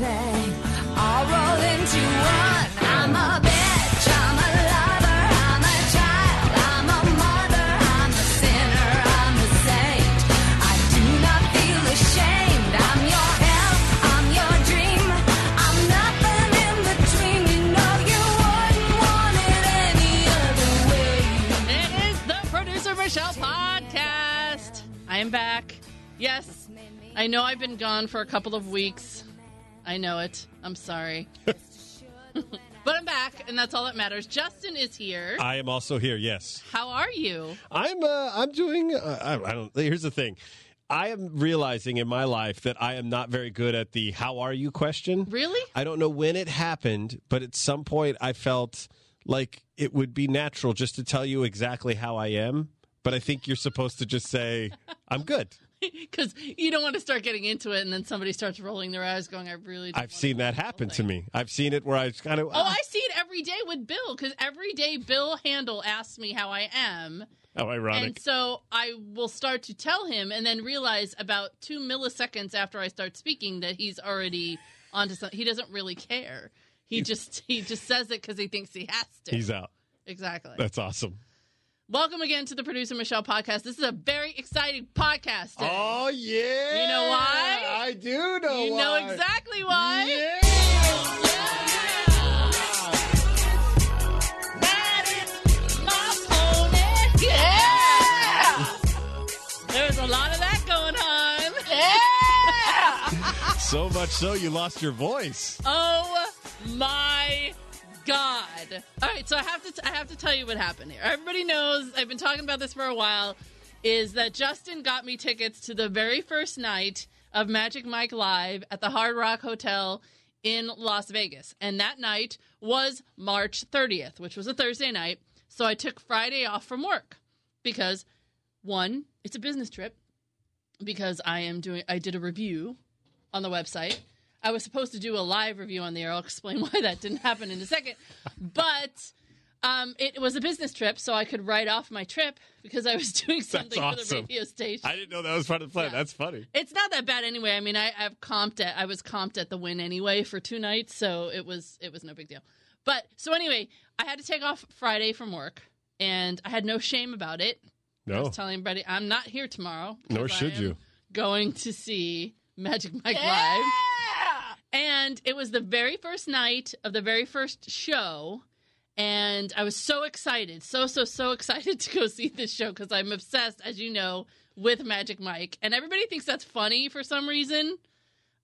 Everything, all rolled into one. I'm a bitch, I'm a lover, I'm a child, I'm a mother, I'm a sinner, I'm a saint. I do not feel ashamed. I'm your hell, I'm your dream. I'm nothing in between. You know you wouldn't want it any other way. It is the Producer Michelle podcast. I am back. Yes, I know I've been gone for a couple of weeks. I know it. I'm sorry. but I'm back, and that's all that matters. Justin is here. I am also here. Yes, How are you? I'm. Uh, I'm doing. Uh, I, I don't. Here's the thing. I am realizing in my life that I am not very good at the "How are you?" question. Really? I don't know when it happened, but at some point I felt like it would be natural just to tell you exactly how I am. But I think you're supposed to just say, "I'm good." Because you don't want to start getting into it, and then somebody starts rolling their eyes, going, "I really." don't I've seen that happen to me. I've seen it where I kind of. Oh, uh I see it every day with Bill because every day Bill Handel asks me how I am. How ironic. And so I will start to tell him and then realize about two milliseconds after I start speaking that he's already onto something. He doesn't really care. He just he just says it because he thinks he has to. He's out. exactly. That's awesome. Welcome again to the Producer Michelle podcast. This is a very exciting podcast. today. Oh yeah. You know why? I do know. you know exactly why. That is my pony. Yeah. There's a lot of that going on. Yeah. So much so you lost your voice. Oh my god! All right, so I have to t- I have to tell you what happened here. Everybody knows I've been talking about this for a while. Is that Justin got me tickets to the very first night of Magic Mike Live at the Hard Rock Hotel in Las Vegas, and that night was March 30th, which was a Thursday night. So I took Friday off from work because one, it's a business trip because I am doing I did a review on the website. I was supposed to do a live review on the air. I'll explain why that didn't happen in a second. But um, it was a business trip, so I could write off my trip because I was doing something for the radio station. I didn't know that was part of the plan. Yeah. That's funny. It's not that bad anyway. I mean, I, I've comped at I was comped at the Wynn anyway for two nights, so it was it was no big deal. But so anyway, I had to take off Friday from work, and I had no shame about it. No, I was telling everybody I'm not here tomorrow. Nor I should am you. Going to see Magic Mike Live. And it was the very first night of the very first show. And I was so excited, so, so, so excited to go see this show because I'm obsessed, as you know, with Magic Mike. And everybody thinks that's funny for some reason.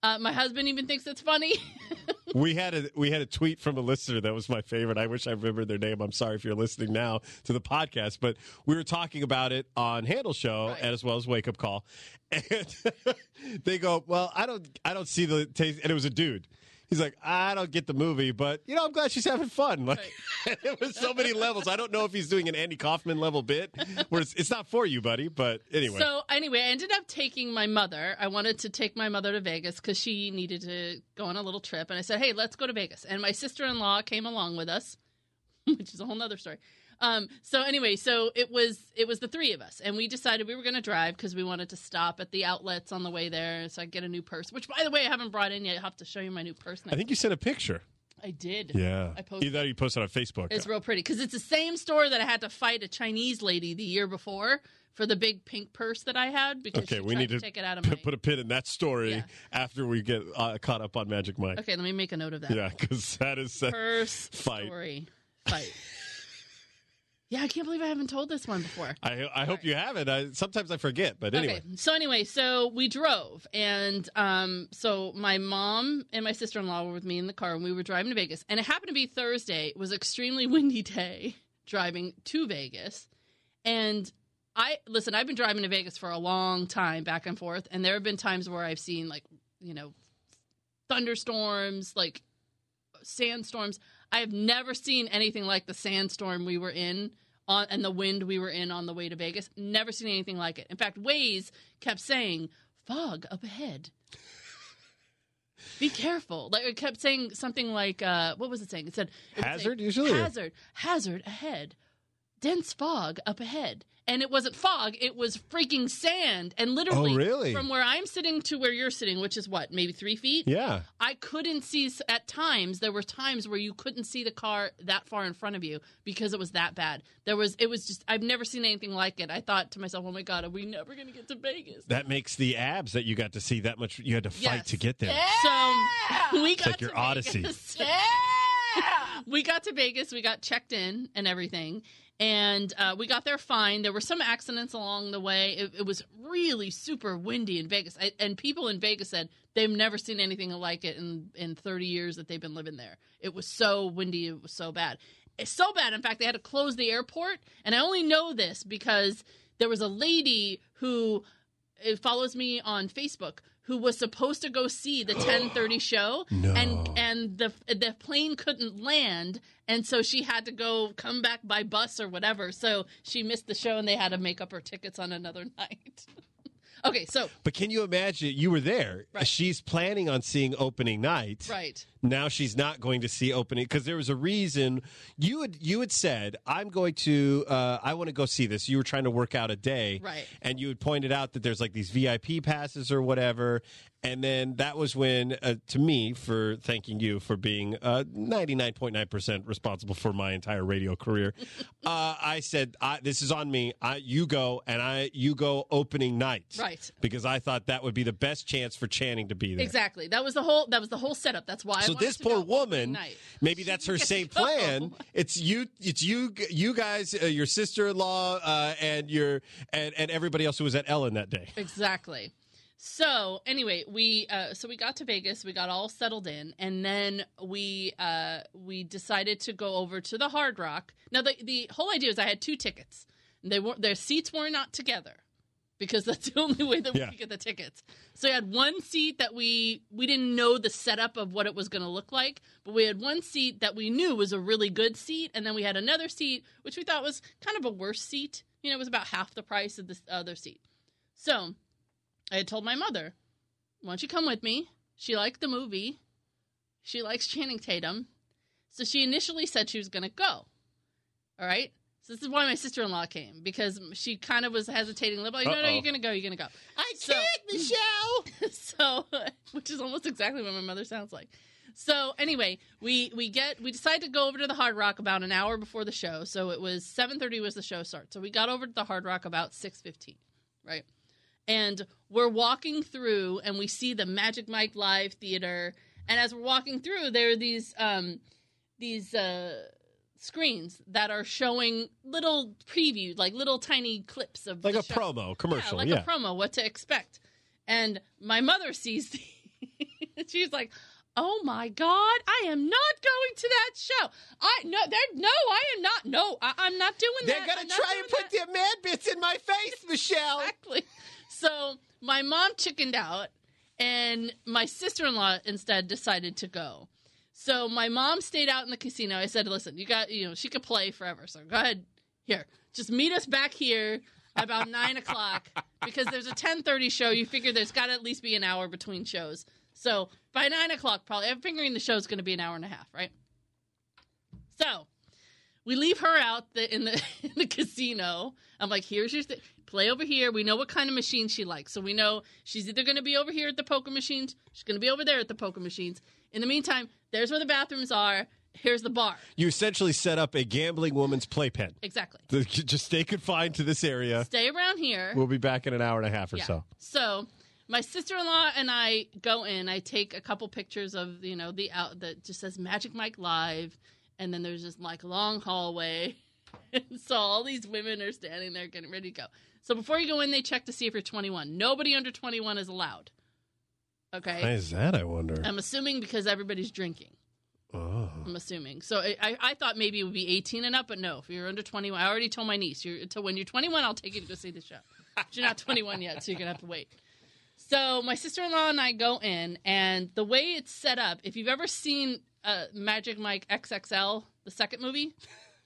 Uh, my husband even thinks it's funny. we had a we had a tweet from a listener that was my favorite. I wish I remembered their name. I'm sorry if you're listening now to the podcast, but we were talking about it on Handel Show Right. as well as Wake Up Call, and they go, "Well, I don't I don't see the taste." And it was a dude. He's like, I don't get the movie, but you know, I'm glad she's having fun. Like, it was so many levels. I don't know if he's doing an Andy Kaufman level bit, where it's, it's not for you, buddy. But anyway, So anyway, I ended up taking my mother. I wanted to take my mother to Vegas because she needed to go on a little trip, and I said, "Hey, let's go to Vegas." And my sister-in-law came along with us, which is a whole nother story. Um, so anyway, so it was it was the three of us, and we decided we were going to drive because we wanted to stop at the outlets on the way there, so I get a new purse. Which, by the way, I haven't brought in yet. I'll have to show you my new purse. I think you sent a picture. I did. Yeah, I posted. Either you posted on Facebook. It's real pretty because it's the same store that I had to fight a Chinese lady the year before for the big pink purse that I had because Okay, she we need to take it out of my. put a pin in that story Yeah. after we get uh, caught up on Magic Mike. Okay, let me make a note of that. Yeah, because that is uh, Purse Fight. story fight. yeah, I can't believe I haven't told this one before. I I hope you have it. I, sometimes I forget, but anyway. Okay. So anyway, so we drove, and um, so my mom and my sister in law were with me in the car, and we were driving to Vegas. And it happened to be Thursday. It was extremely windy day driving to Vegas, and I listen. I've been driving to Vegas for a long time, back and forth, and there have been times where I've seen like you know thunderstorms, like sandstorms. I have never seen anything like the sandstorm we were in on and the wind we were in on the way to Vegas. Never seen anything like it. In fact, Waze kept saying fog up ahead. Be careful. Like it kept saying something like uh what was it saying? It said it Hazard, usually, Hazard. Hazard ahead. Dense fog up ahead. And it wasn't fog, it was freaking sand. And literally Oh, really? from where I'm sitting to where you're sitting, which is what, maybe three feet? Yeah. I couldn't see at times there were times where you couldn't see the car that far in front of you because it was that bad. There was it was just I've never seen anything like it. I thought to myself, "Oh my god, are we never going to get to Vegas?" That makes the abs that you got to see that much. You had to fight Yes. to get there. So we got like your to Odyssey. Vegas. We got to Vegas. We got checked in and everything, and uh, we got there fine. There were some accidents along the way. It, it was really super windy in Vegas, I, and people in Vegas said they've never seen anything like it in in 30 years that they've been living there. It was so windy. It was so bad. It's so bad. In fact, they had to close the airport, and I only know this because there was a lady who follows me on Facebook who was supposed to go see the 10:30 show No. and and the the plane couldn't land and so she had to go come back by bus or whatever so she missed the show and they had to make up her tickets on another night. okay, so But can you imagine? You were there. Right. She's planning on seeing opening night. right. Now she's not going to see opening because there was a reason. You had you had said, "I'm going to. Uh, I want to go see this." You were trying to work out a day, Right. And you had pointed out that there's like these VIP passes or whatever. And then that was when, uh, to me, for thanking you for being uh, 99.9% responsible for my entire radio career, uh, I said, I, "This is on me. I, you go, and I you go opening night, Right. Because I thought that would be the best chance for Channing to be there. Exactly. That was the whole that was the whole setup. That's why I So this poor woman, maybe that's her same gets to go. plan. It's you, it's you, you guys, uh, your sister-in-law, uh, and your and, and everybody else who was at Ellen that day. Exactly. So anyway, we uh, so we got to Vegas, we got all settled in, and then we uh, we decided to go over to the Hard Rock. Now the the whole idea is I had two tickets. They were their seats were not together because that's the only way that we Yeah. could get the tickets. So we had one seat that we we didn't know the setup of what it was going to look like, but we had one seat that we knew was a really good seat, and then we had another seat which we thought was kind of a worse seat. You know, it was about half the price of this other seat. So I had told my mother, "Why don't you come with me?" She liked the movie. She likes Channing Tatum, so she initially said she was going to go. All right. So this is why my sister in law came because she kind of was hesitating a little. Like, no, no, Uh-oh. you're gonna go. You're gonna go. I So- Michelle. so which is almost exactly what my mother sounds like so anyway we we get we decided to go over to the hard rock about an hour before the show so it was 7.30 was the show start so we got over to the hard rock about 6.15 right and we're walking through and we see the magic mike live theater and as we're walking through there are these um these uh screens that are showing little preview like little tiny clips of Like a show. promo commercial, yeah, like yeah. a promo, what to expect. And my mother sees the, she's like, "Oh my god, I am not going to that show. I no, they're no, I am not. No, I, I'm not doing that. They're gonna try and put that." their mad bits in my face, Michelle. exactly. So my mom chickened out, and my sister in law instead decided to go. So my mom stayed out in the casino. I said, "Listen, you got you know she could play forever. So go ahead here, just meet us back here about nine o'clock because there's a ten thirty show. You figure there's got to at least be an hour between shows. So by nine o'clock, probably I'm figuring the show's going to be an hour and a half, right? So we leave her out the, in the in the casino. I'm like, here's your th- play over here. We know what kind of machine she likes, so we know she's either going to be over here at the poker machines, she's going to be over there at the poker machines. In the meantime, there's where the bathrooms are. Here's the bar. You essentially set up a gambling woman's playpen. Exactly. The- Just stay confined to this area. Stay around here. We'll be back in an hour and a half or Yeah. so. So my sister in law and I go in. I take a couple pictures of you know the out that just says Magic Mike Live, and then there's just like a long hallway. and so all these women are standing there getting ready to go. So before you go in, they check to see if you're 21. Nobody under 21 is allowed. Why is that? I wonder. I'm assuming because everybody's drinking. Oh. I'm assuming. So I, I, I thought maybe it would be 18 and up, but no. If you're under 21, I already told my niece, you're, until when you're 21, I'll take you to go see the show. But you're not 21 yet, so you're gonna have to wait. So my sister-in-law and I go in, and the way it's set up, if you've ever seen uh, Magic Mike XXL, the second movie,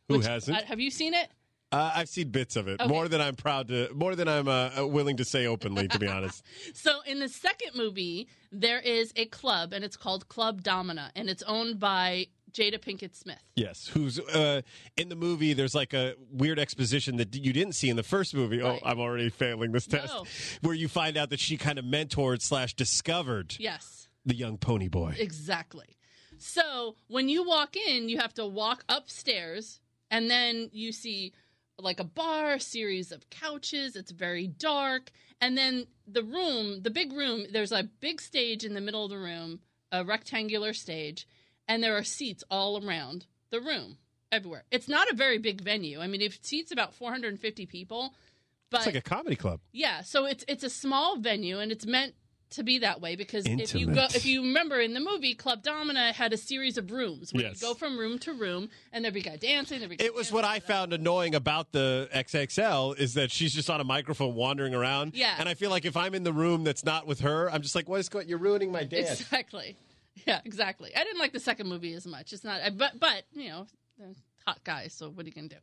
Who which- hasn't? uh, have you seen it? Uh, I've seen bits of it. Okay. More than I'm proud to. More than I'm uh, willing to say openly. To be honest. So in the second movie, there is a club, and it's called Club Domina, and it's owned by Jada Pinkett Smith. Yes, who's uh, in the movie? There's like a weird exposition that you didn't see in the first movie. Right. Oh, I'm already failing this test. No. Where you find out that she kind of mentored slash discovered Yes. the young pony boy. Exactly. So when you walk in, you have to walk upstairs, and then you see like a bar, a series of couches. It's very dark. And then the room, the big room, there's a big stage in the middle of the room, a rectangular stage, and there are seats all around the room, everywhere. It's not a very big venue. I mean, it seats about 450 people. But It's like a comedy club. yeah, so it's it's a small venue and it's meant to be that way because if you go if you remember in the movie Club Domina had a series of rooms where Yes. you go from room to room and there'd be guy dancing, there'd be guy It was dancing, what I found annoying about the XXL is that she's just on a microphone wandering around. Yeah. And I feel like if I'm in the room that's not with her, I'm just like, what is going? You're ruining my dance. Exactly. Yeah, exactly. I didn't like the second movie as much. It's not, but but you know, they're hot guys. So what are you gonna do?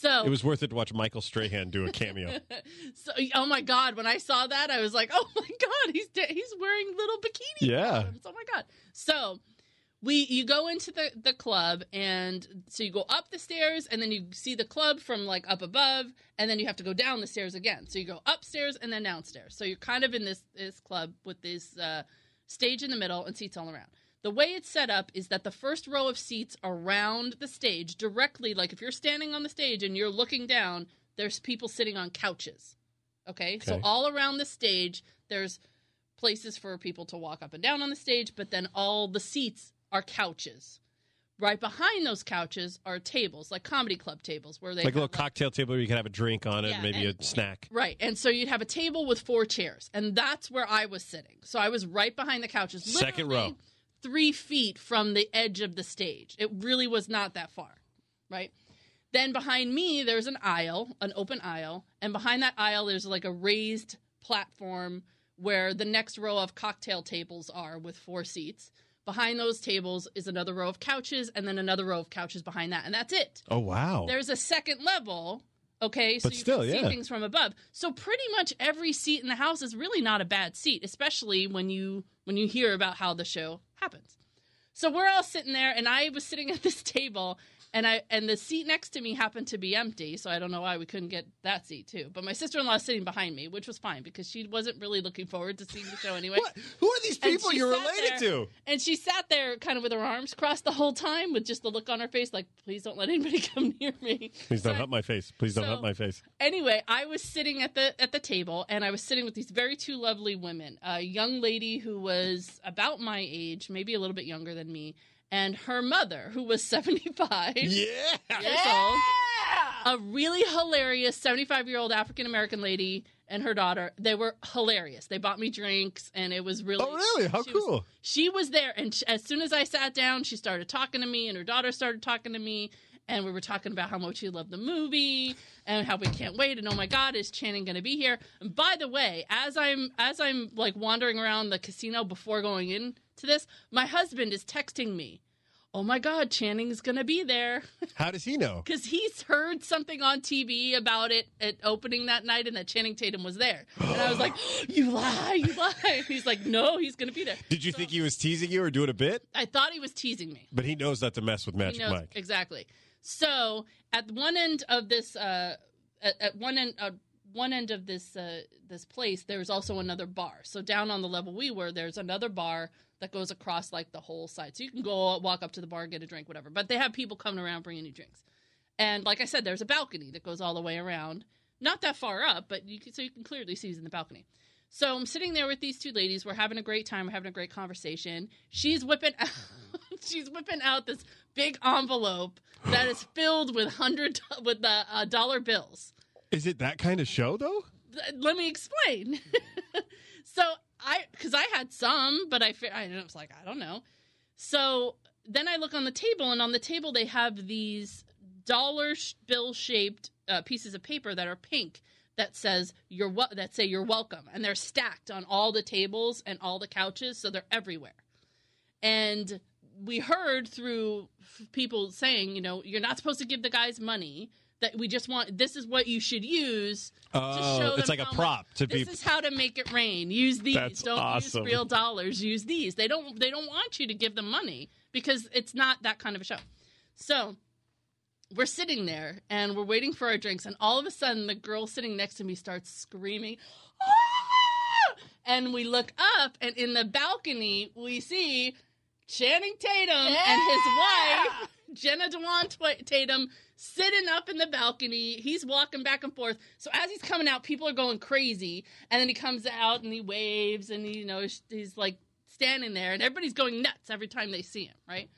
So It was worth it to watch Michael Strahan do a cameo. So, oh my god, when I saw that, I was like, oh my god, he's da- he's wearing little bikini Yeah. Oh my god. So we you go into the the club and so you go up the stairs and then you see the club from like up above and then you have to go down the stairs again. So you go upstairs and then downstairs. So you're kind of in this this club with this uh, stage in the middle and seats all around. The way it's set up is that the first row of seats around the stage, directly, like if you're standing on the stage and you're looking down, there's people sitting on couches. Okay? So all around the stage, there's places for people to walk up and down on the stage, but then all the seats are couches. Right behind those couches are tables, like comedy club tables, where they like a little have, cocktail table where you can have a drink on it, Yeah, maybe and- a snack. Right. And so you'd have a table with four chairs, and that's where I was sitting. So I was right behind the couches. Second row. Three feet from the edge of the stage. It really was not that far. Right. Then behind me, there's an aisle, an open aisle. And behind that aisle, there's like a raised platform where the next row of cocktail tables are with four seats. Behind those tables is another row of couches, and then another row of couches behind that. And that's it. Oh wow! There's a second level, okay, so But you still, can see things from above. So pretty much every seat in the house is really not a bad seat, especially when you when you hear about how the show happens. So we're all sitting there, and I was sitting at this table, and I and the seat next to me happened to be empty, so I don't know why we couldn't get that seat too. But my sister in law is sitting behind me, which was fine because she wasn't really looking forward to seeing the show anyway. What? Who are these people you're related there- to? And she sat there kind of with her arms crossed the whole time with just the look on her face like, please don't let anybody come near me. Please don't So- help my face. Please don't so- help my face. Anyway, I was sitting at the at the table and I was sitting with these very two lovely women. A young lady who was about my age, maybe a little bit younger than me, and her mother who was 75 Yeah. years old. A really hilarious 75 year old African American lady and her daughter. They were hilarious. They bought me drinks and it was really Oh, really? How she was- cool. she was there and sh- as soon as I sat down, she started talking to me and her daughter started talking to me and we were talking about how much she love the movie and how we can't wait and oh my god is Channing going to be here and by the way as I'm as I'm like wandering around the casino before going in to this my husband is texting me oh my god Channing's going to be there How does he know? because he's heard something on TV about it at opening that night and that Channing Tatum was there and I was like you lie you lie he's like no he's going to be there Did you think he was teasing you or doing a bit? I thought he was teasing me But he knows not to mess with Magic knows Mike. exactly. So at one end of this, uh, at, at one end, uh, one end of this uh, this place, there's also another bar. So down on the level we were, there's another bar that goes across like the whole side. So you can go walk up to the bar, get a drink, whatever. But they have people coming around bringing you drinks. And like I said, there's a balcony that goes all the way around. Not that far up, but you can, so you can clearly see who's in the balcony. So I'm sitting there with these two ladies. We're having a great time. We're having a great conversation. She's whipping she's whipping out this big envelope that is filled with hundred with the uh, dollar bills. Is it that kind of show though? Let me explain. so I, because I had some, but I, I was like, I don't know. So then I look on the table, and on the table they have these dollar bill shaped uh, pieces of paper that are pink that says you're wel- that say you're welcome, and they're stacked on all the tables and all the couches, so they're everywhere. And we heard through people saying, you know, you're not supposed to give the guys money. That we just want. This is what you should use to Oh, it's like a how much- prop to be. this is how to make it rain. Use these. That's don't awesome. use real dollars. Use these. They don't. They don't want you to give them money because it's not that kind of a show. So we're sitting there and we're waiting for our drinks, and all of a sudden the girl sitting next to me starts screaming. "Ah!" And we look up, and in the balcony we see Channing Tatum and his wife Jenna Dewan Tatum sitting up in the balcony. He's walking back and forth. So as he's coming out, people are going crazy, and then he comes out and he waves, and he, you know he's, he's like standing there, and everybody's going nuts every time they see him, right?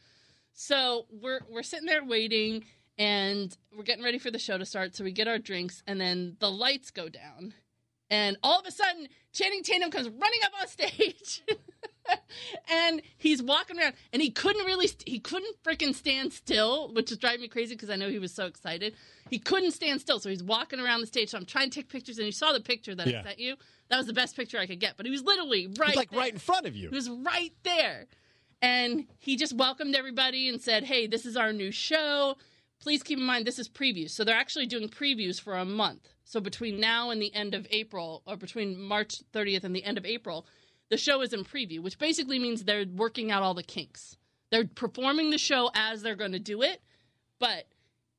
So we're we're sitting there waiting, and we're getting ready for the show to start. So we get our drinks, and then the lights go down, and all of a sudden, Channing Tatum comes running up on stage. and he's walking around and he couldn't really he couldn't freaking stand still which is driving me crazy because i know he was so excited he couldn't stand still so he's walking around the stage so i'm trying to take pictures and you saw the picture that Yeah. i sent you that was the best picture i could get but he was literally right It's like there. right in front of you. He was right there. And he just welcomed everybody and said, Hey, this is our new show. Please keep in mind this is previews. So they're actually doing previews for a month. So between now and the end of April, or between March 30th and the end of April, the show is in preview, which basically means they're working out all the kinks. They're performing the show as they're going to do it, but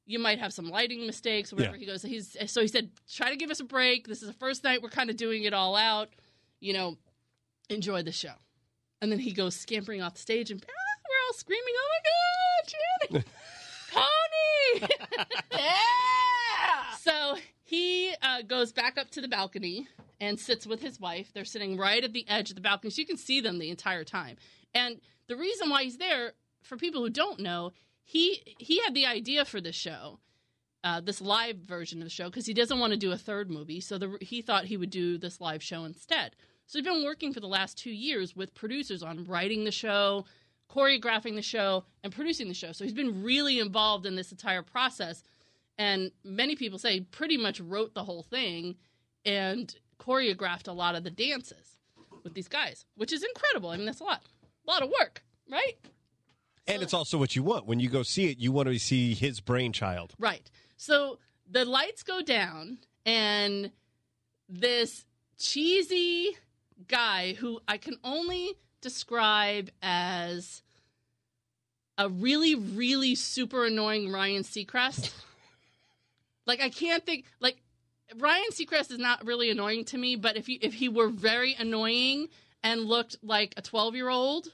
you might have some lighting mistakes, whatever Yeah. he goes. He's so he said, try to give us a break. This is the first night we're kind of doing it all out. You know, enjoy the show. And then he goes scampering off the stage, and ah, we're all screaming, "Oh my god, Channing, Pony!" yeah. So he uh, goes back up to the balcony and sits with his wife. They're sitting right at the edge of the balcony, so you can see them the entire time. And the reason why he's there, for people who don't know, he he had the idea for this show uh, this live version of the show because he doesn't want to do a third movie. So the, he thought he would do this live show instead. So he's been working for the last two years with producers on writing the show, choreographing the show, and producing the show. So he's been really involved in this entire process. And many people say he pretty much wrote the whole thing and choreographed a lot of the dances with these guys, which is incredible. I mean, that's a lot, a lot of work, right? And it's also what you want. When you go see it, you want to see his brainchild. Right. So the lights go down, and this cheesy guy who I can only describe as a really, really super annoying Ryan Seacrest. like I can't think like Ryan Seacrest is not really annoying to me, but if he if he were very annoying and looked like a twelve year old,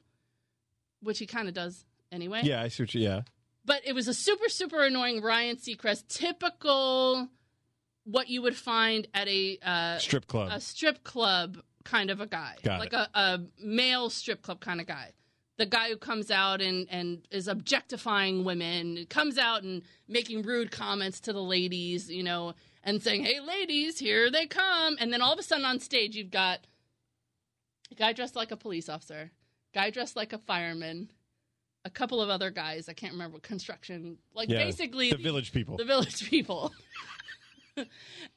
which he kind of does anyway Yeah, I see what you. Yeah, but it was a super super annoying Ryan Seacrest, typical what you would find at a uh, strip club. a strip club kind of a guy, Got like a, a male strip club kind of guy. The guy who comes out and, and is objectifying women, comes out and making rude comments to the ladies, you know, and saying, "Hey, ladies, here they come!" And then all of a sudden on stage, you've got a guy dressed like a police officer, guy dressed like a fireman, a couple of other guys. I can't remember construction, like yeah, basically the village people. the village people.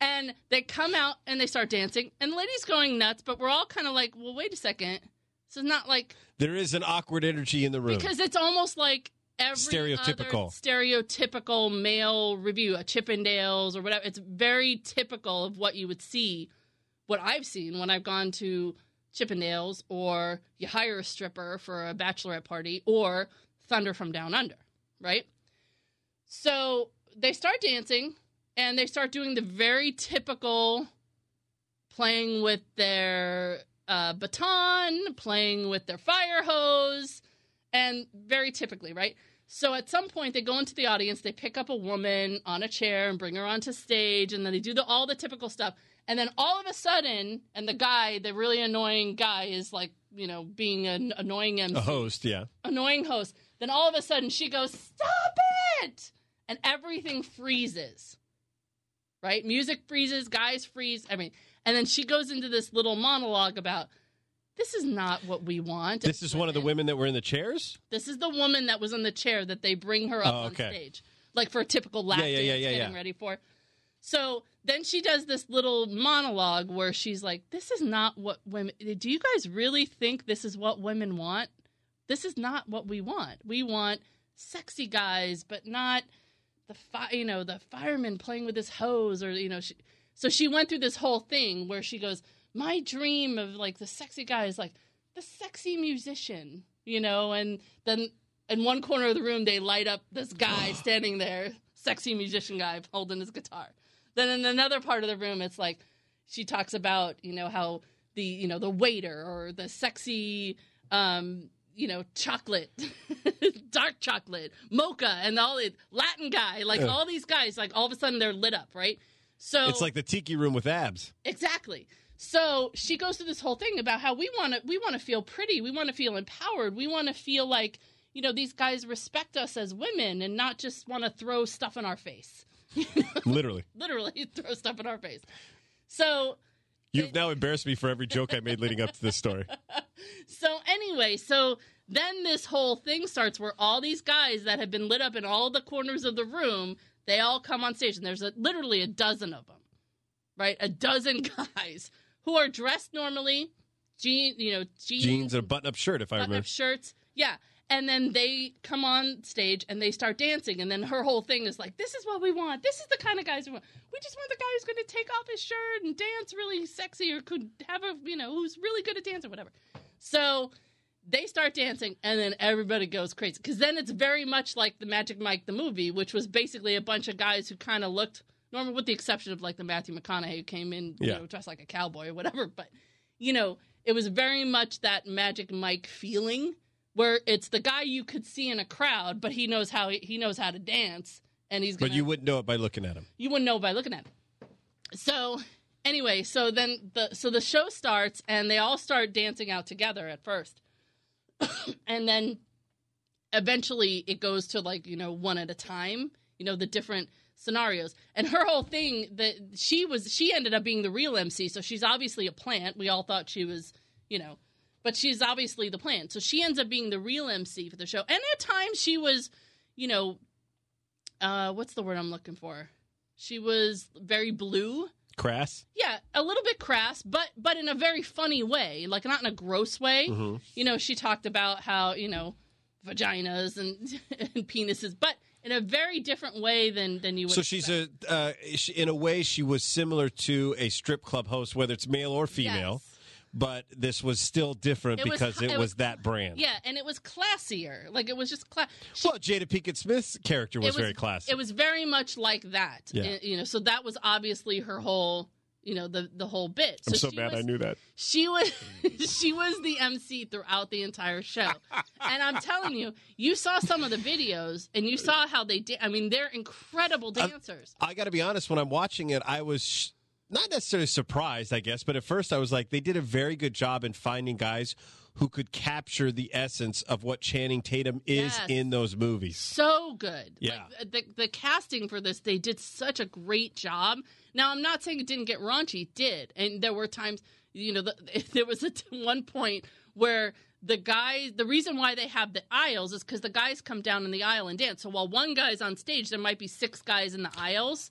and they come out and they start dancing, and the lady's going nuts, but we're all kind of like, well, wait a second. This is not like there is an awkward energy in the room. because it's almost like every Stereotypical. other stereotypical male revue, a Chippendales or whatever. It's very typical of what you would see, what I've seen when I've gone to Chippendales or you hire a stripper for a bachelorette party or Thunder from Down Under, right? So they start dancing and they start doing the very typical playing with their uh, baton, playing with their fire hose, and very typically, right? So at some point, they go into the audience, they pick up a woman on a chair and bring her onto stage, and then they do the, all the typical stuff. And then all of a sudden, and the guy, the really annoying guy, is like, you know, being an annoying MC a host, yeah. annoying host. Then all of a sudden she goes, Stop it! And everything freezes. Right? Music freezes, guys freeze, I mean, and then she goes into this little monologue about this is not what we want. This is one of the women that were in the chairs. This is the woman that was in the chair that they bring her up Oh, on stage, like for a typical lap Yeah, yeah, dance, yeah, yeah, getting yeah. ready for. So then she does this little monologue where she's like, "This is not what women. Do you guys really think this is what women want? This is not what we want. We want sexy guys, but not the fi- you know the fireman playing with his hose or you know she so she went through this whole thing where she goes my dream of like the sexy guy is like the sexy musician you know and then in one corner of the room they light up this guy standing there sexy musician guy holding his guitar then in another part of the room it's like she talks about you know how the you know the waiter or the sexy um you know chocolate dark chocolate mocha and all the latin guy like Yeah. all these guys like all of a sudden they're lit up right so It's like the tiki room with abs. Exactly. So she goes through this whole thing about how we want to we want to feel pretty, we want to feel empowered, we want to feel like you know these guys respect us as women and not just want to throw stuff in our face, Literally. literally throw stuff in our face. So You've now embarrassed me for every joke I made leading up to this story. so anyway, so then this whole thing starts where all these guys that have been lit up in all the corners of the room, they all come on stage, and there's a, literally a dozen of them, right? A dozen guys who are dressed normally, jean, you know, jeans, Jeans and a button-up shirt, if I remember. shirts, yeah. And then they come on stage and they start dancing, and then her whole thing is like, "This is what we want. This is the kind of guys we want. We just want the guy who's going to take off his shirt and dance really sexy, or could have a, you know, who's really good at dance or whatever." So they start dancing and then everybody goes crazy because then it's very much like the magic mike the movie which was basically a bunch of guys who kind of looked normal with the exception of like the matthew mcconaughey who came in you Yeah. know dressed like a cowboy or whatever but you know it was very much that magic mike feeling where it's the guy you could see in a crowd but he knows how he knows how to dance and he's gonna But you wouldn't know it by looking at him. you wouldn't know by looking at him. So anyway, so then the so the show starts and they all start dancing out together at first. and then eventually it goes to like, you know, one at a time, you know, the different scenarios. And her whole thing that she was she ended up being the real MC, so she's obviously a plant. We all thought she was, you know, but she's obviously the plant. So she ends up being the real MC for the show. And at times she was, you know, uh what's the word I'm looking for? She was very blue. Crass. Yeah, a little bit crass, but but in a very funny way, like not in a gross way. Mm-hmm. You know, she talked about how you know vaginas and, and penises, but in a very different way than than you would. So she's a, uh, she, in a way, she was similar to a strip club host, whether it's male or female. Yes. But this was still different It was- because it, it was, was- that brand. yeah, and it was classier. Like it was just class. Well, Jada Pinkett Smith's character was, very classy. It was very much like that. Yeah. Uh, You know, so that was obviously her whole, you know, the the whole bit. I'm so she mad was, I knew that. She was she was the MC throughout the entire show. and I'm telling you, you saw some of the videos and you saw how they did. I mean, they're incredible dancers. I got to be honest. When I'm watching it, I was sh- not necessarily surprised, I guess, but at first I was like, they did a very good job in finding guys who could capture the essence of what Channing Tatum is Yes. in those movies. so good. Yeah. Like, the the casting for this, they did such a great job. Now, I'm not saying it didn't get raunchy. It did, and there were times, you know, the, there was a t- one point where the guys, the reason why they have the aisles is because the guys come down in the aisle and dance. So while one guy's on stage, there might be six guys in the aisles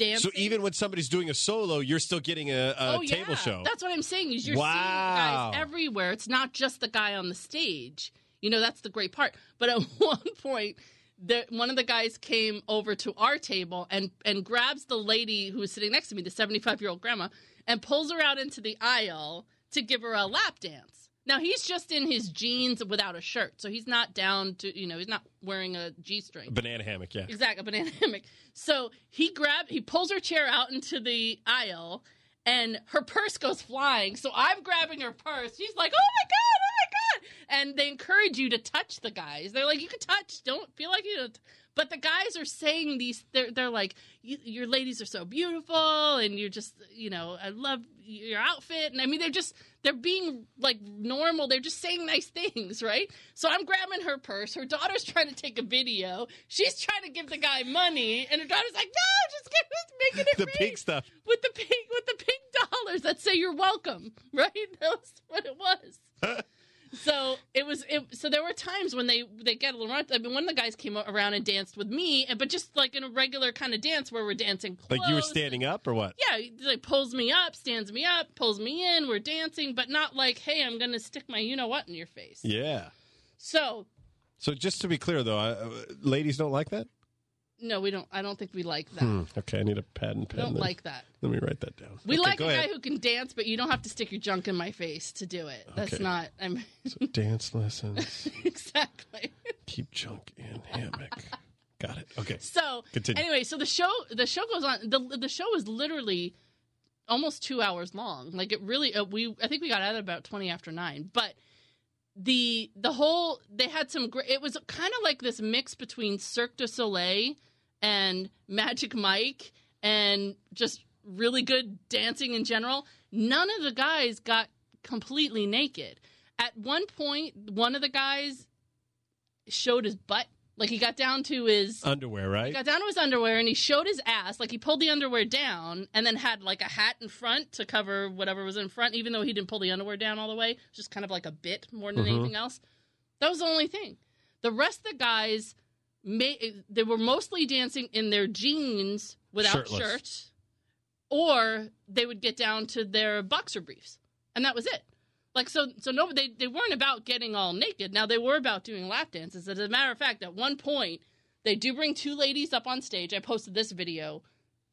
dancing. So even when somebody's doing a solo, you're still getting a, a oh, table yeah. show. That's what I'm saying. Is you're Wow. seeing guys everywhere. It's not just the guy on the stage. You know, that's the great part. But at one point, the, one of the guys came over to our table and and grabs the lady who was sitting next to me, the 75 year old grandma, and pulls her out into the aisle to give her a lap dance. Now he's just in his jeans without a shirt, so he's not down to you know he's not wearing a g string. Banana hammock, yeah. Exactly, a banana hammock. So he grab he pulls her chair out into the aisle and her purse goes flying. So I'm grabbing her purse. She's like, "Oh my god, oh my god." And they encourage you to touch the guys. They're like, "You can touch, don't feel like you don't." But the guys are saying these they're they're like, you, "Your ladies are so beautiful and you're just, you know, I love your outfit." And I mean, they're just they're being like normal. They're just saying nice things, right? So I'm grabbing her purse. Her daughter's trying to take a video. She's trying to give the guy money, and her daughter's like, "No, just give us making it The rain." pink stuff. with the pink with the pink dollars that say you're welcome, right? That was what it was. so it was. It, so there were times when they they get a little. I mean, one of the guys came around and danced with me, but just like in a regular kind of dance where we're dancing. Close Like you were standing up or what? Yeah, he, like pulls me up, stands me up, pulls me in. We're dancing, but not like, hey, I'm gonna stick my you know what in your face. Yeah. So So just to be clear, though, uh, ladies don't like that. No, we don't. I don't think we like that. Hmm. Okay, I need a pad and pen. don't then. like that. Let me write that down. We Okay, like a go guy who can dance, but you don't have to stick your junk in my face to do it. That's Okay. not. I'm So dance lessons. exactly. Keep junk in hammock. Got it. Okay. So Continue. anyway, so the show the show goes on. the The show is literally almost two hours long. Like it really. Uh, we I think we got out at about twenty after nine, but. The the whole they had some great. It was kind of like this mix between Cirque du Soleil and Magic Mike and just really good dancing in general. None of the guys got completely naked. At one point, one of the guys showed his butt. Like he got down to his Underwear, he right? got down to his underwear and he showed his ass. Like he pulled the underwear down and then had like a hat in front to cover whatever was in front, even though he didn't pull the underwear down all the way. Just kind of like a bit more than mm-hmm. anything else. That was the only thing. The rest of the guys, may, they were mostly dancing in their jeans without Shirtless. shirts, or they would get down to their boxer briefs, and that was it. Like so, so no, they they weren't about getting all naked. Now they were about doing lap dances. As a matter of fact, at one point, they do bring two ladies up on stage. I posted this video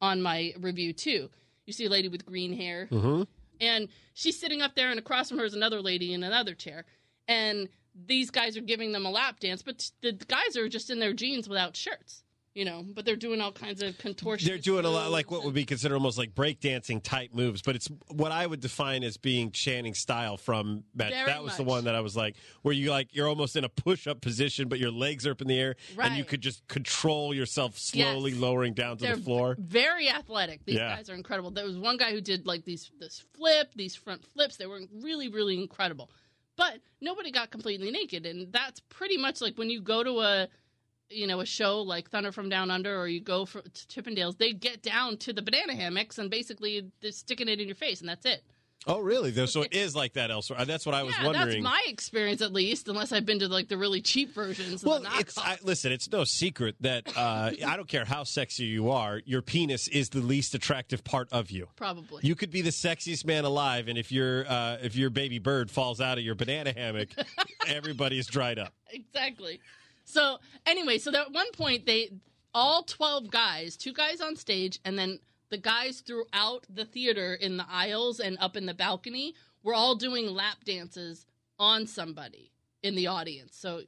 on my review too. You see a lady with green hair, Mm-hmm. and she's sitting up there, and across from her is another lady in another chair, and these guys are giving them a lap dance, but the guys are just in their jeans without shirts, you know. But they're doing all kinds of contortions. They're doing a lot like what would be considered almost like breakdancing type moves, but it's what I would define as being Channing style from Matt. Very that was the one that I was like, where you like you're almost in a push up position, but your legs are up in the air, and you could just control yourself slowly Yes. lowering down to They're the floor. Very athletic. These Yeah. guys are incredible. There was one guy who did like these this flip, these front flips. They were really, really incredible. But nobody got completely naked, and that's pretty much like when you go to a you know a show like Thunder from Down Under, or you go for to Chippendales. They get down to the banana hammocks and basically they're sticking it in your face, and that's it. Oh, really? Though, so it is like that elsewhere. That's what I was yeah, wondering. that's my experience at least. Unless I've been to like the really cheap versions. well, it's I, listen. It's no secret that uh, I don't care how sexy you are, your penis is the least attractive part of you. probably. You could be the sexiest man alive, and if your uh, if your baby bird falls out of your banana hammock, everybody is dried up. exactly. So anyway, so at one point they all twelve guys, two guys on stage, and then the guys throughout the theater in the aisles and up in the balcony were all doing lap dances on somebody in the audience. So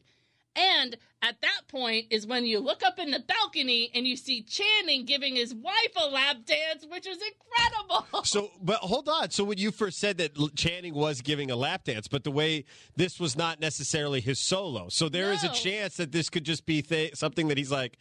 and at that point is when you look up in the balcony and you see Channing giving his wife a lap dance, which was incredible. So, but hold on. So when you first said that Channing was giving a lap dance, but the way this was not necessarily his solo, so there is a chance that this could just be th- something that he's like,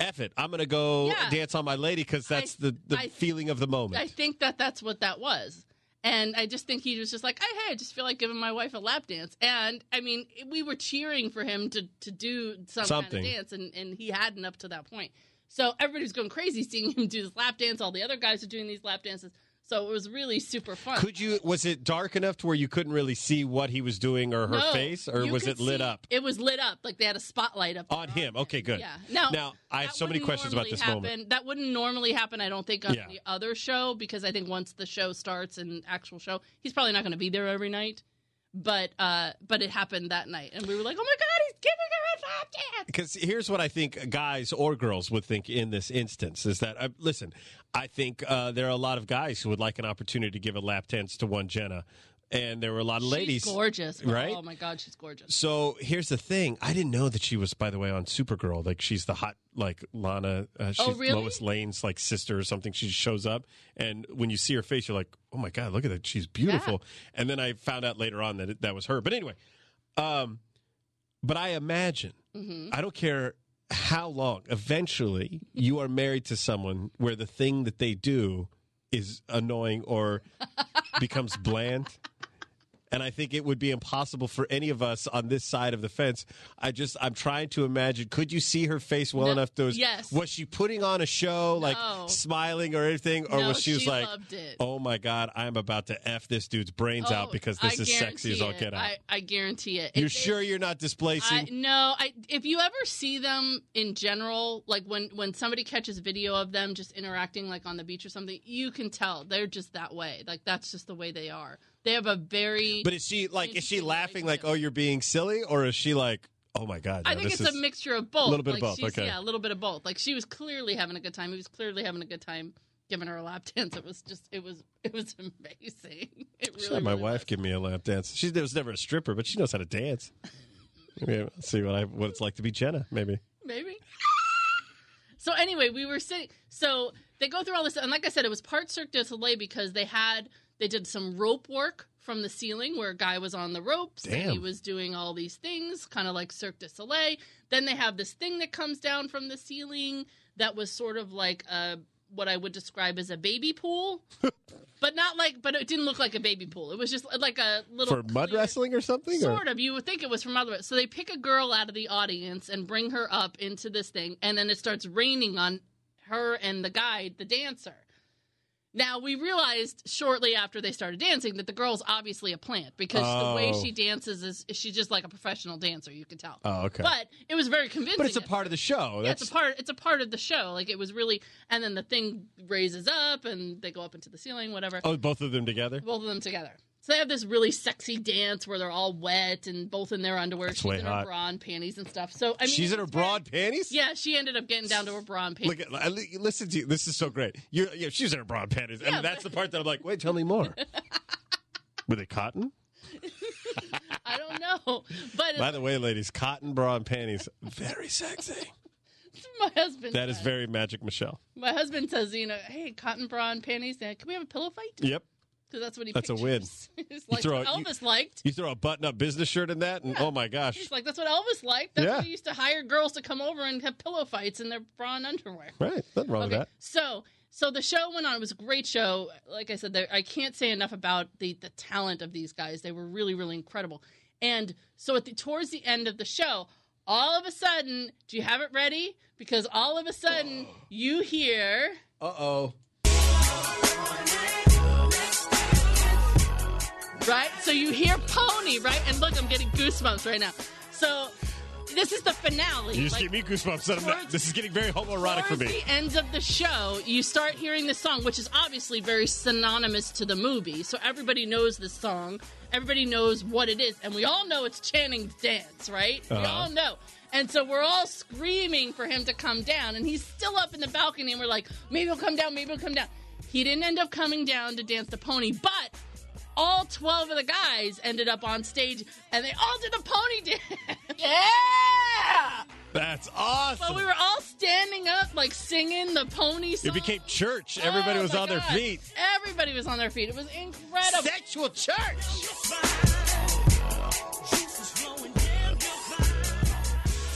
"Eff it, I'm going to go Yeah. dance on my lady" because that's the the I- feeling of the moment. I think that that's what that was. And I just think he was just like, hey, hey, I just feel like giving my wife a lap dance. And I mean, we were cheering for him to, to do some Something. kind of dance, and, and he hadn't up to that point. So everybody's going crazy seeing him do this lap dance. All the other guys are doing these lap dances. So it was really super fun. Could you? Was it dark enough to where you couldn't really see what he was doing or her No, face, or was it lit see- up It was lit up. Like they had a spotlight up on him? Okay, good. Yeah. Now, now I have so many questions about this happen. moment. That wouldn't normally happen, I don't think, on Yeah. the other show because I think once the show starts and actual show, he's probably not going to be there every night. But uh, but it happened that night, and we were like, "Oh my god, he's giving her a lap dance!" Because here's what I think guys or girls would think in this instance is that, uh, listen, I think uh, there are a lot of guys who would like an opportunity to give a lap dance to one Jenna. And there were a lot of ladies. she's gorgeous, right? Oh my god, she's gorgeous. So here's the thing. I didn't know that she was, by the way, on Supergirl. Like she's the hot, like Lana. Uh, she's Oh, really? Lois Lane's like sister or something. She shows up, and when you see her face, you're like, oh my god, look at that. She's beautiful. And then I found out later on that it, that was her. But anyway, um, but I imagine Mm-hmm. I don't care how long. Eventually, you are married to someone where the thing that they do is annoying or becomes bland. And I think it would be impossible for any of us on this side of the fence. I just I'm trying to imagine. Could you see her face well No. enough? Those Yes. Was she putting on a show, like No. smiling or anything, or No, was she, was she like, "Oh my god, I'm about to f this dude's brains out Oh, because this I is sexy as all get out." I, I guarantee it. You're It- sure you're not I, displacing? no, I if you ever see them in general, like when when somebody catches video of them just interacting like on the beach or something, you can tell they're just that way. Like that's just the way they are. They have a very but is she like? Is she laughing like, "Oh, you're being silly," or is she like, "Oh my god"? I think it's a mixture of both. A little bit of both, okay. Yeah, a little bit of both. Like she was clearly having a good time. He was clearly having a good time giving her a lap dance. It was just it was it was amazing. It really, Should have my really wife was. give me a lap dance. She was never a stripper, but she knows how to dance. I'll see what I what it's like to be Jenna. Maybe. maybe. so anyway, we were sitting. So they go through all this, and like I said, it was part Cirque du Soleil because they had they did some rope work from the ceiling where a guy was on the ropes and he was doing all these things, kind of like Cirque du Soleil. Then they have this thing that comes down from the ceiling that was sort of like a what I would describe as a baby pool. But not like, but it didn't look like a baby pool. It was just like a little For mud clear- wrestling or something? or- Sort of. You would think it was from other. So they pick a girl out of the audience and bring her up into this thing, and then it starts raining on her and the guy, the dancer. Now we realized shortly after they started dancing that the girl's obviously a plant because the way Oh. she dances is she's just like a professional dancer. You could tell. Oh, okay. But it was very convincing. But it's a part of the show. yeah, That's it's a part. It's a part of the show. Like it was really, and then the thing raises up, and they go up into the ceiling, whatever. oh, both of them together. Both of them together. So they have this really sexy dance where they're all wet and both in their underwear. That's She's in hot. her bra and panties and stuff. So I mean, She's in her bra and panties. Yeah, she ended up getting down to her bra and panties. Look at listen to you. This is so great. You're, yeah, she's in her bra and panties, Yeah, and that's but- the part that I'm like, wait, tell me more. Were they cotton? I don't know, but By the way, ladies, cotton bra and panties, very sexy. my husband. That is very magic, Michelle. My husband says, you know, hey, cotton bra and panties. Can we have a pillow fight? Yep. Because that's what he. That's a win. It's like throw it- you- Elvis liked. You throw a button-up business shirt in that, and oh my gosh, He's like, that's what Elvis liked. That's Yeah. what he used to hire girls to come over and have pillow fights in their bra and underwear. right? Nothing wrong Okay, with that. so so the show went on. It was a great show. Like I said, there, I can't say enough about the the talent of these guys. They were really really incredible. And so at the towards the end of the show, all of a sudden, do you have it ready? Because all of a sudden you hear Uh oh. Right. So you hear Pony right, and look, I'm getting goosebumps right now. So this is the finale. You just Like, give me goosebumps. Towards- this is getting very homoerotic for me. the end of the show, you start hearing this song, which is obviously very synonymous to the movie. So everybody knows this song. Everybody knows what it is, and we all know it's Channing's dance, right? We Uh-huh. all know. And so we're all screaming for him to come down, and he's still up in the balcony, and we're like, maybe he'll come down, maybe he'll come down. He didn't end up coming down to dance the pony, but all 12 of the guys ended up on stage, and they all did the pony dance. yeah! That's awesome. But we were all standing up, like singing the pony song. it became church. Everybody Oh was my on their feet. Everybody was on their feet. It was incredible. Sexual church.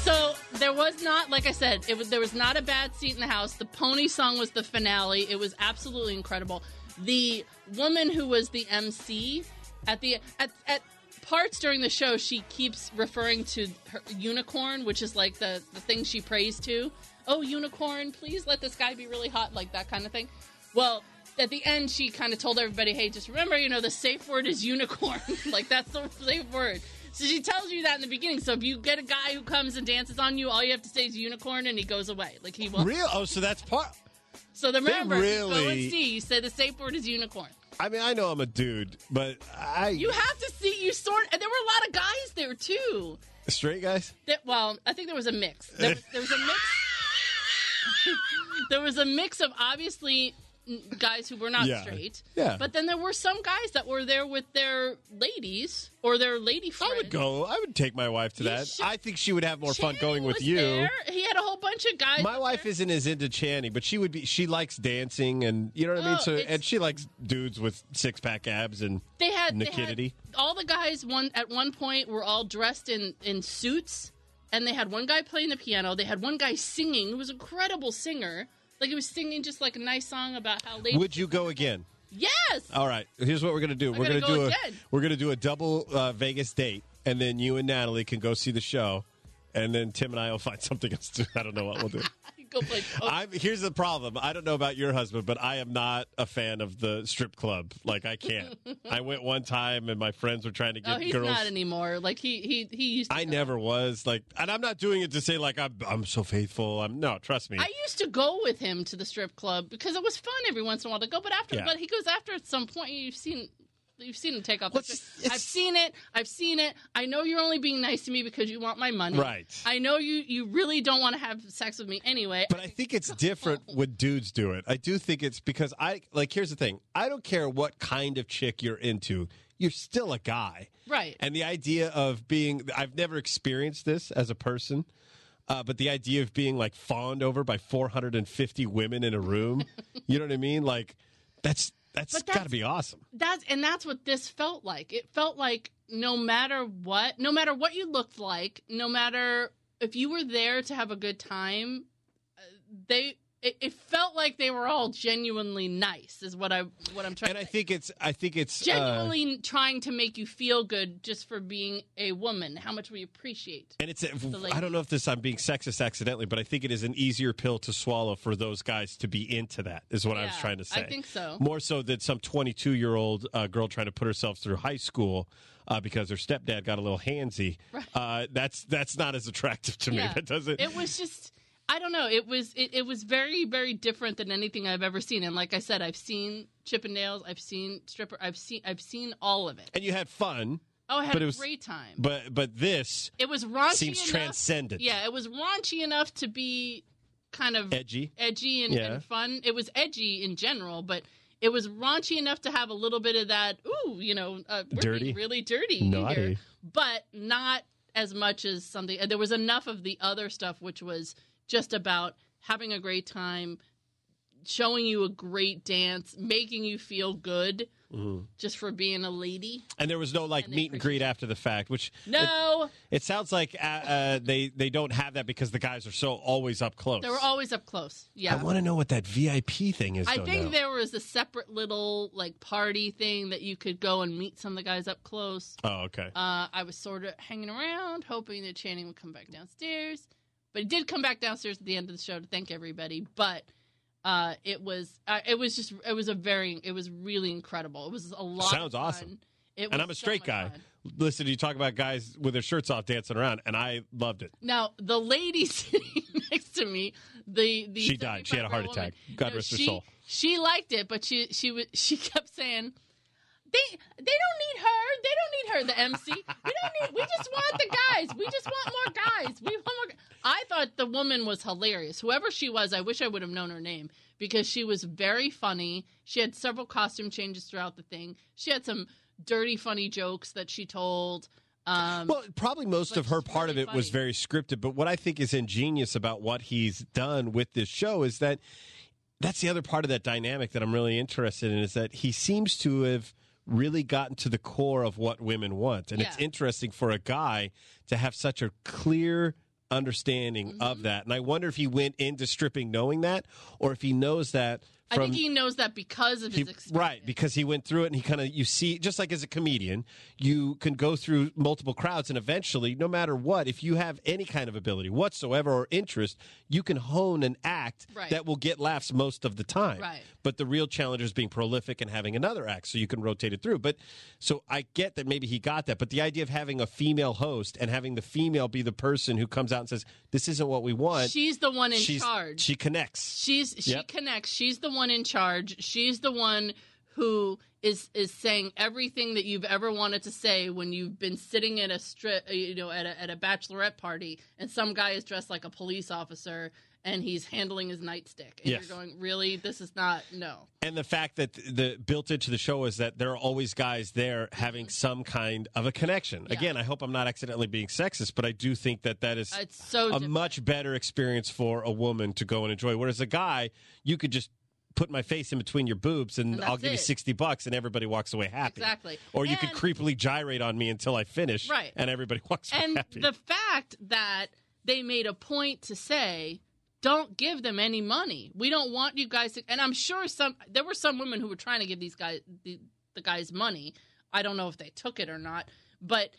So there was not, like I said, it was there was not a bad seat in the house. The pony song was the finale. It was absolutely incredible. The woman who was the MC at the at at parts during the show, she keeps referring to her unicorn, which is like the the thing she prays to. Oh, unicorn, please let this guy be really hot, like that kind of thing. Well, at the end, she kind of told everybody, "Hey, just remember, you know, the safe word is unicorn. like that's the safe word." So she tells you that in the beginning. So if you get a guy who comes and dances on you, all you have to say is unicorn, and he goes away. Like he won't. Real? Oh, so that's part. So the remember, if you go and see. You say the safe word is unicorn. I mean, I know I'm a dude, but I You have to see. You sort. And there were a lot of guys there too. straight guys. That, well, I think there was a mix. There was, there was a mix. there was a mix of obviously guys who were not Yeah. straight. Yeah. But then there were some guys that were there with their ladies or their lady friends. I would go. I would take my wife to that. should- I think she would have more fun going with you. there. He had a whole bunch of guys. My wife isn't as into Channing, but she would be. She likes dancing, and you know what I mean. Oh, So, and she likes dudes with six pack abs and They had, they had all the guys. One at one point were all dressed in in suits, and they had one guy playing the piano. They had one guy singing, who was an incredible singer. Like he was singing just like a nice song about how ladies. Would you go again? Yes. All right. Here's what we're gonna do. I'm we're gonna gonna, go do again. a we're gonna do a double uh, Vegas date, and then you and Natalie can go see the show, and then Tim and I will find something else to. I don't know what we'll do. Go play. poker. I'm, here's the problem. I don't know about your husband, but I am not a fan of the strip club. Like I can't. I went one time, and my friends were trying to oh, get oh, he's girls. not anymore. Like he he he used. to I go. never was like, and I'm not doing it to say like I'm I'm so faithful. I'm no, trust me. I used to go with him to the strip club because it was fun every once in a while to go. But after, Yeah. but he goes after at some point. You've seen, you've seen him take off. Well, I've seen it. I've seen it. I know you're only being nice to me because you want my money. Right. I know you. You really don't want to have sex with me anyway. But I think it's different when dudes do it. I do think it's because I like. Here's the thing. I don't care what kind of chick you're into. You're still a guy, Right. And the idea of being. I've never experienced this as a person. Uh, but the idea of being like fawned over by 450 women in a room, you know what I mean? Like, that's that's got to be awesome. That's and that's what this felt like. It felt like no matter what, no matter what you looked like, no matter if you were there to have a good time, uh, they it, it felt like they were all genuinely nice. Is what I what I'm trying. And I think it's. I think it's uh, genuinely trying to make you feel good just for being a woman. How much we appreciate. And it's, a. I don't know if this I'm being sexist accidentally, but I think it is an easier pill to swallow for those guys to be into that. Is what I was trying to say. I think so. More so than some 22 year old uh, girl trying to put herself through high school uh, because her stepdad got a little handsy. Uh, that's that's not as attractive to me. Yeah. That doesn't. It was just I don't know. It was it, it was very very different than anything I've ever seen. And like I said, I've seen Chippendales, I've seen stripper, I've seen I've seen all of it. and you had fun, Oh, I had a it was- great time. but but this it was raunchy. seems enough, transcendent. Yeah, it was raunchy enough to be kind of edgy. edgy and, Yeah. and fun. It was edgy in general, but it was raunchy enough to have a little bit of that. Ooh, you know, uh, we're Dirty. being really dirty Naughty. here, but not as much as something. There was enough of the other stuff, which was just about having a great time, showing you a great dance, making you feel good, Mm-hmm. just for being a lady. And there was no like And meet and greet after the fact, which No, it, it sounds like uh, uh, they they don't have that because the guys are so always up close. they were always up close. Yeah, I want to know what that VIP thing is. I though, think now. there was a separate little like party thing that you could go and meet some of the guys up close. Oh, okay. Uh, I was sort of hanging around, hoping that Channing would come back downstairs, but he did come back downstairs at the end of the show to thank everybody. But uh, it was uh, it was just it was a very it was really incredible. It was a lot. Sounds of awesome. and I'm a straight much guy. fun. Listen, you talk about guys with their shirts off dancing around, and I loved it. Now the lady sitting next to me, the the She died. She had a heart 75-year-old attack. God no, rest her soul. She liked it, but she she was she kept saying. They, they don't need her. They don't need her. The MC. We don't need. We just want the guys. We just want more guys. We want more. I thought the woman was hilarious. Whoever she was, I wish I would have known her name because she was very funny. She had several costume changes throughout the thing. She had some dirty, funny jokes that she told. Um, Well, probably most of her part really of it was very scripted. But what I think is ingenious about what he's done with this show is that that's the other part of that dynamic that I'm really interested in is that he seems to have really gotten to the core of what women want. And it's interesting for a guy to have such a clear understanding Mm-hmm. of that. And I wonder if he went into stripping knowing that or if he knows that I think he knows that because of his he, experience. right because he went through it and he kind of you see just like as a comedian you can go through multiple crowds and eventually no matter what if you have any kind of ability whatsoever or interest you can hone an act Right. that will get laughs most of the time Right. but the real challenge is being prolific and having another act so you can rotate it through but so i get that maybe he got that but the idea of having a female host and having the female be the person who comes out and says this isn't what we want She's the one in she's- charge. she connects She's she Yep. connects. She's the one in charge. She's the one who is is saying everything that you've ever wanted to say when you've been sitting at a strip, uh, you know, at a at a bachelorette party, and some guy is dressed like a police officer and he's handling his nightstick, and Yes. you're going, really, this is not no. And the fact that the built into the show is that there are always guys there having some kind of a connection. Yeah. Again, I hope I'm not accidentally being sexist, but I do think that that is It's so a different. much better experience for a woman to go and enjoy. Whereas a guy, you could just put my face in between your boobs and, And I'll give you 60 bucks and everybody walks away happy. Exactly. Or you could creepily gyrate on me until I finish Right. and everybody walks away and happy. the fact that they made a point to say don't give them any money. We don't want you guys to. And I'm sure some there were some women who were trying to give these guys the, the guys money. I don't know if they took it or not, but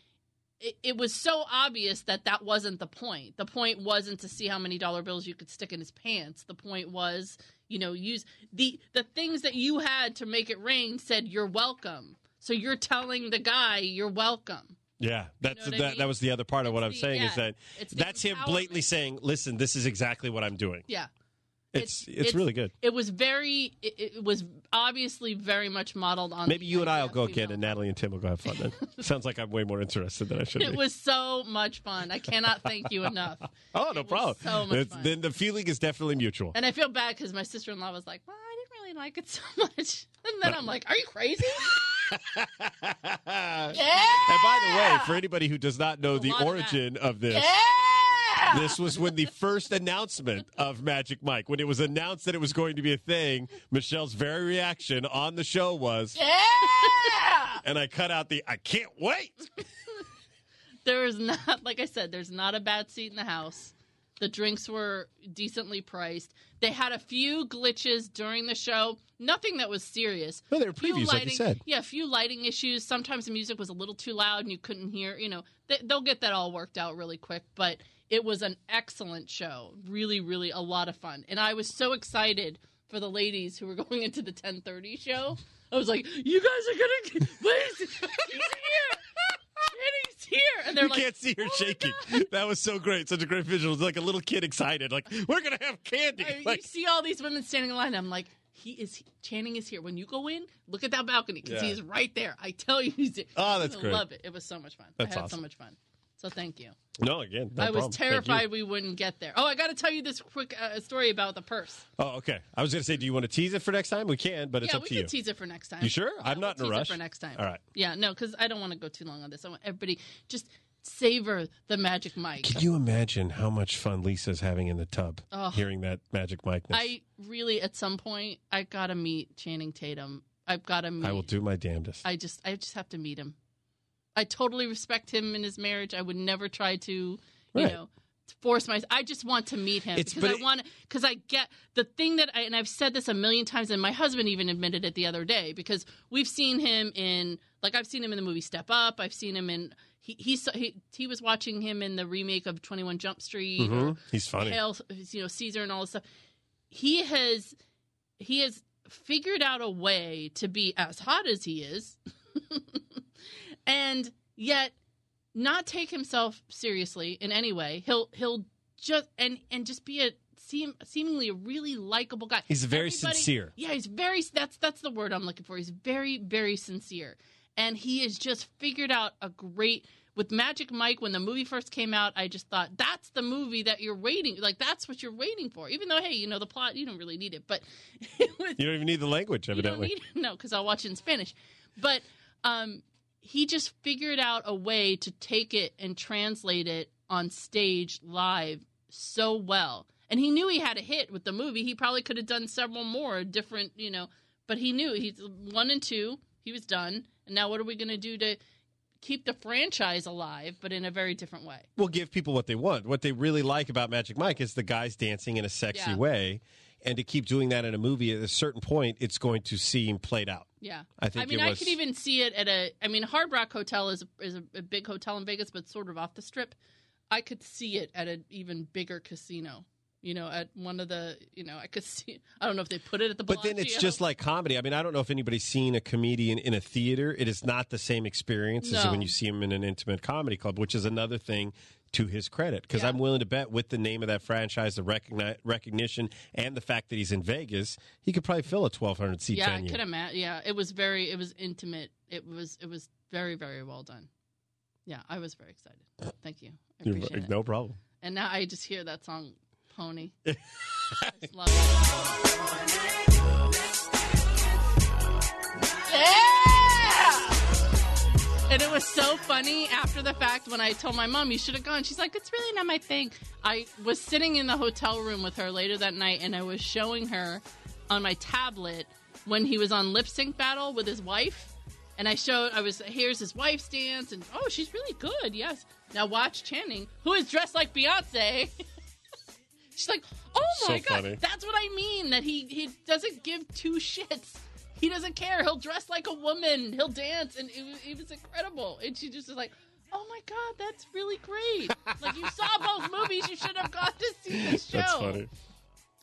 it, it was so obvious that that wasn't the point. The point wasn't to see how many dollar bills you could stick in his pants. The point was, you know, use the the things that you had to make it rain said you're welcome. So you're telling the guy you're welcome. Yeah, that's what I that, mean? that was the other part of what I'm the- saying is that that's him blatantly saying, "Listen, this is exactly what I'm doing." Yeah. It's it's, really good. It was very. It, it was obviously very much modeled on. Maybe you and I will go again, and Natalie and Tim will go have fun. Then sounds like I'm way more interested than I should have. It be. was so much fun. I cannot thank you enough. oh, no it problem. so much It's- fun. Then the feeling is definitely mutual. And I feel bad because my sister in law was like, "Well, I didn't really like it so much," and then I'm like, "Are you crazy?" yeah! And by the way, for anybody who does not know the lot of origin of this, this was when the first announcement of Magic Mike, when it was announced that it was going to be a thing, Michelle's very reaction on the show was, Yeah! and I cut out the "I can't wait." there is not, like I said, there's not a bad seat in the house. The drinks were decently priced. They had a few glitches during the show. Nothing that was serious. No, they were Few previews, like you lighting- said. Yeah, a few lighting issues. Sometimes the music was a little too loud and you couldn't hear. You know, they, they'll get that all worked out really quick. But it was an excellent show. Really, really a lot of fun. And I was so excited for the ladies who were going into the 10:30 show. I was like, "You guys are gonna wait! He's here! Channing's here!" And they're you like, can't see her "Oh shaking. That was so great. Such a great visual. It's like a little kid excited. Like, we're going to have candy. I- Like, you see all these women standing in line. I'm like, he is Channing is here. When you go in, look at that balcony because Yeah. he is right there. I tell you, he's there. Oh, that's I great. Love it. It was so much fun. That's I had awesome. so much fun. So thank you. no, again, no I was problem. Thank terrified we wouldn't get there. Oh, I got to tell you this quick uh, story about the purse. Oh, okay. I was going to say, do you want to tease it for next time? We can, but it's yeah, up we can tease it for next time. You sure? Yeah, I'm not we'll in a tease it rush. for next time. All right. Yeah, no, because I don't want to go too long on this. I want everybody just savor the magic mic. Can you imagine how much fun Lisa's having in the tub Oh. hearing that magic mic? I really, at some point, I gotta meet Channing Tatum. I've got to meet. I will do my damnedest. I just I just have to meet him. I totally respect him in his marriage. I would never try to, you Right. know, force my. I just want to meet him It's- because I it- want because I get the thing that I and I've said this a million times, and my husband even admitted it the other day because we've seen him in like I've seen him in the movie Step Up. I've seen him in he he he, he was watching him in the remake of Twenty One Jump Street. Mhm. He's funny. Hail, you know, Caesar and all this stuff. He has he has figured out a way to be as hot as he is, and yet not take himself seriously in any way. He'll he'll just and and just be a seem seemingly a really likable guy. He's very Everybody- sincere. Yeah, he's very. That's that's the word I'm looking for. He's very very sincere, and he has just figured out a great. With Magic Mike, when the movie first came out, I just thought that's the movie that you're waiting. Like that's what you're waiting for. Even though, hey, you know the plot, you don't really need it, but it was, You don't even need the language, evidently. need no, because I'll watch it in Spanish. But um, he just figured out a way to take it and translate it on stage live so well. And he knew he had a hit with the movie. He probably could have done several more different, you know. But he knew he's one and two. He was done. And now what are we going to do to keep the franchise alive, but in a very different way? We'll give people what they want. What they really like about Magic Mike is the guys dancing in a sexy Yeah. way. And to keep doing that in a movie, at a certain point, it's going to seem played out. Yeah, I think I mean, I was- could even see it at a. I mean, Hard Rock Hotel is a, is a, a big hotel in Vegas, but sort of off the strip. I could see it at an even bigger casino. You know, at one of the. You know, I could see. I don't know if they put it at the. But then it's just like comedy. I mean, I don't know if anybody's seen a comedian in a theater. It is not the same experience as when you see him in an intimate comedy club, which is another thing to his credit. Because Yeah. I'm willing to bet with the name of that franchise, the recogni- recognition, and the fact that he's in Vegas, he could probably fill a 1,200 seat Yeah, venue. I could imagine. Yeah, it was very. It was intimate. It was. It was very, very well done. Yeah, I was very excited. Thank you. I You're- appreciate it. no problem. And now I just hear that song, Pony. I just love it. And it was so funny after the fact when I told my mom, you should have gone. She's like, it's really not my thing. I was sitting in the hotel room with her later that night and I was showing her on my tablet when he was on lip sync battle with his wife. And I showed, I was, here's his wife's dance, and oh, she's really good, yes. Now watch Channing, who is dressed like Beyonce. She's like, "Oh my So god, funny. that's what I mean. That he he doesn't give two shits. He doesn't care. He'll dress like a woman. He'll dance, and it, was- it was incredible. And she just was like." Oh my god, that's really great! Like you saw both movies, you should have gone to see this show. That's funny.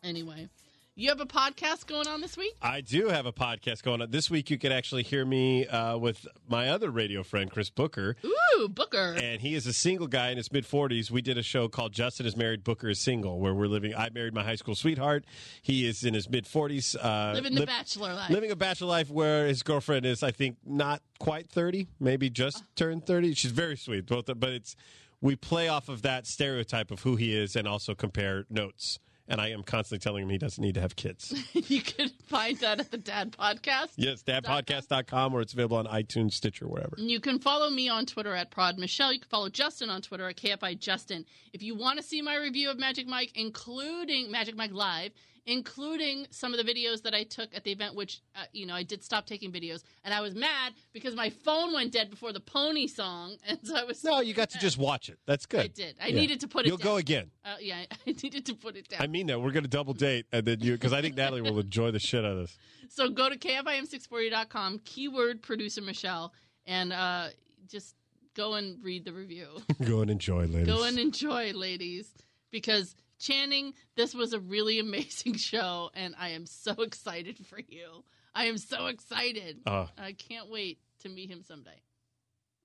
Anyway, you have a podcast going on this week? I do have a podcast going on. This week, you can actually hear me uh, with my other radio friend, Chris Booker. Ooh, Booker. And he is a single guy in his mid 40s. We did a show called Justin is Married, Booker is Single, where we're living. I married my high school sweetheart. He is in his mid 40s. Uh, Living the li- bachelor life. Living a bachelor life where his girlfriend is, I think, not quite 30, maybe just turned 30. She's very sweet, both, but it's we play off of that stereotype of who he is and also compare notes. And I am constantly telling him he doesn't need to have kids. you can find that at the Dad Podcast. yes, dadpodcast.com or it's available on iTunes, Stitcher, wherever. You can follow me on Twitter at Prod Michelle. You can follow Justin on Twitter at KFI Justin. If you want to see my review of Magic Mike, including Magic Mike Live, including some of the videos that I took at the event, which, uh, you know, I did stop taking videos, and I was mad because my phone went dead before the pony song, and so I was. No, you got to just watch it. That's good. I did. I needed to put it You'll down. go again. Uh, yeah, I needed to put it down. I mean that. We're going to double date, and then you, because I think Natalie will enjoy the shit out of this. So go to KFIAM640.com, keyword producer Michelle, and uh, just go and read the review. Go and enjoy, ladies. go and enjoy, ladies, because Channing, this was a really amazing show, and I am so excited for you. I am so excited. Uh, I can't wait to meet him someday.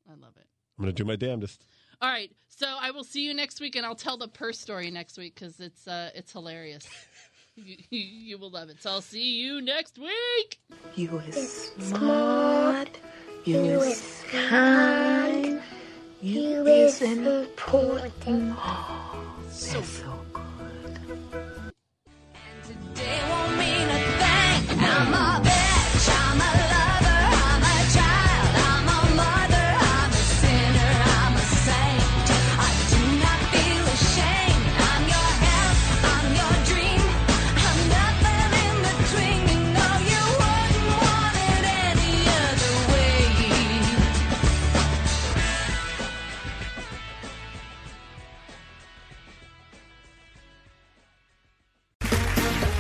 I love it. I'm going to do my damnedest. All right, so I will see you next week, and I'll tell the purse story next week because it's uh, it's hilarious. you, you, you will love it. So I'll see you next week. You is smart. You is kind. You is important. So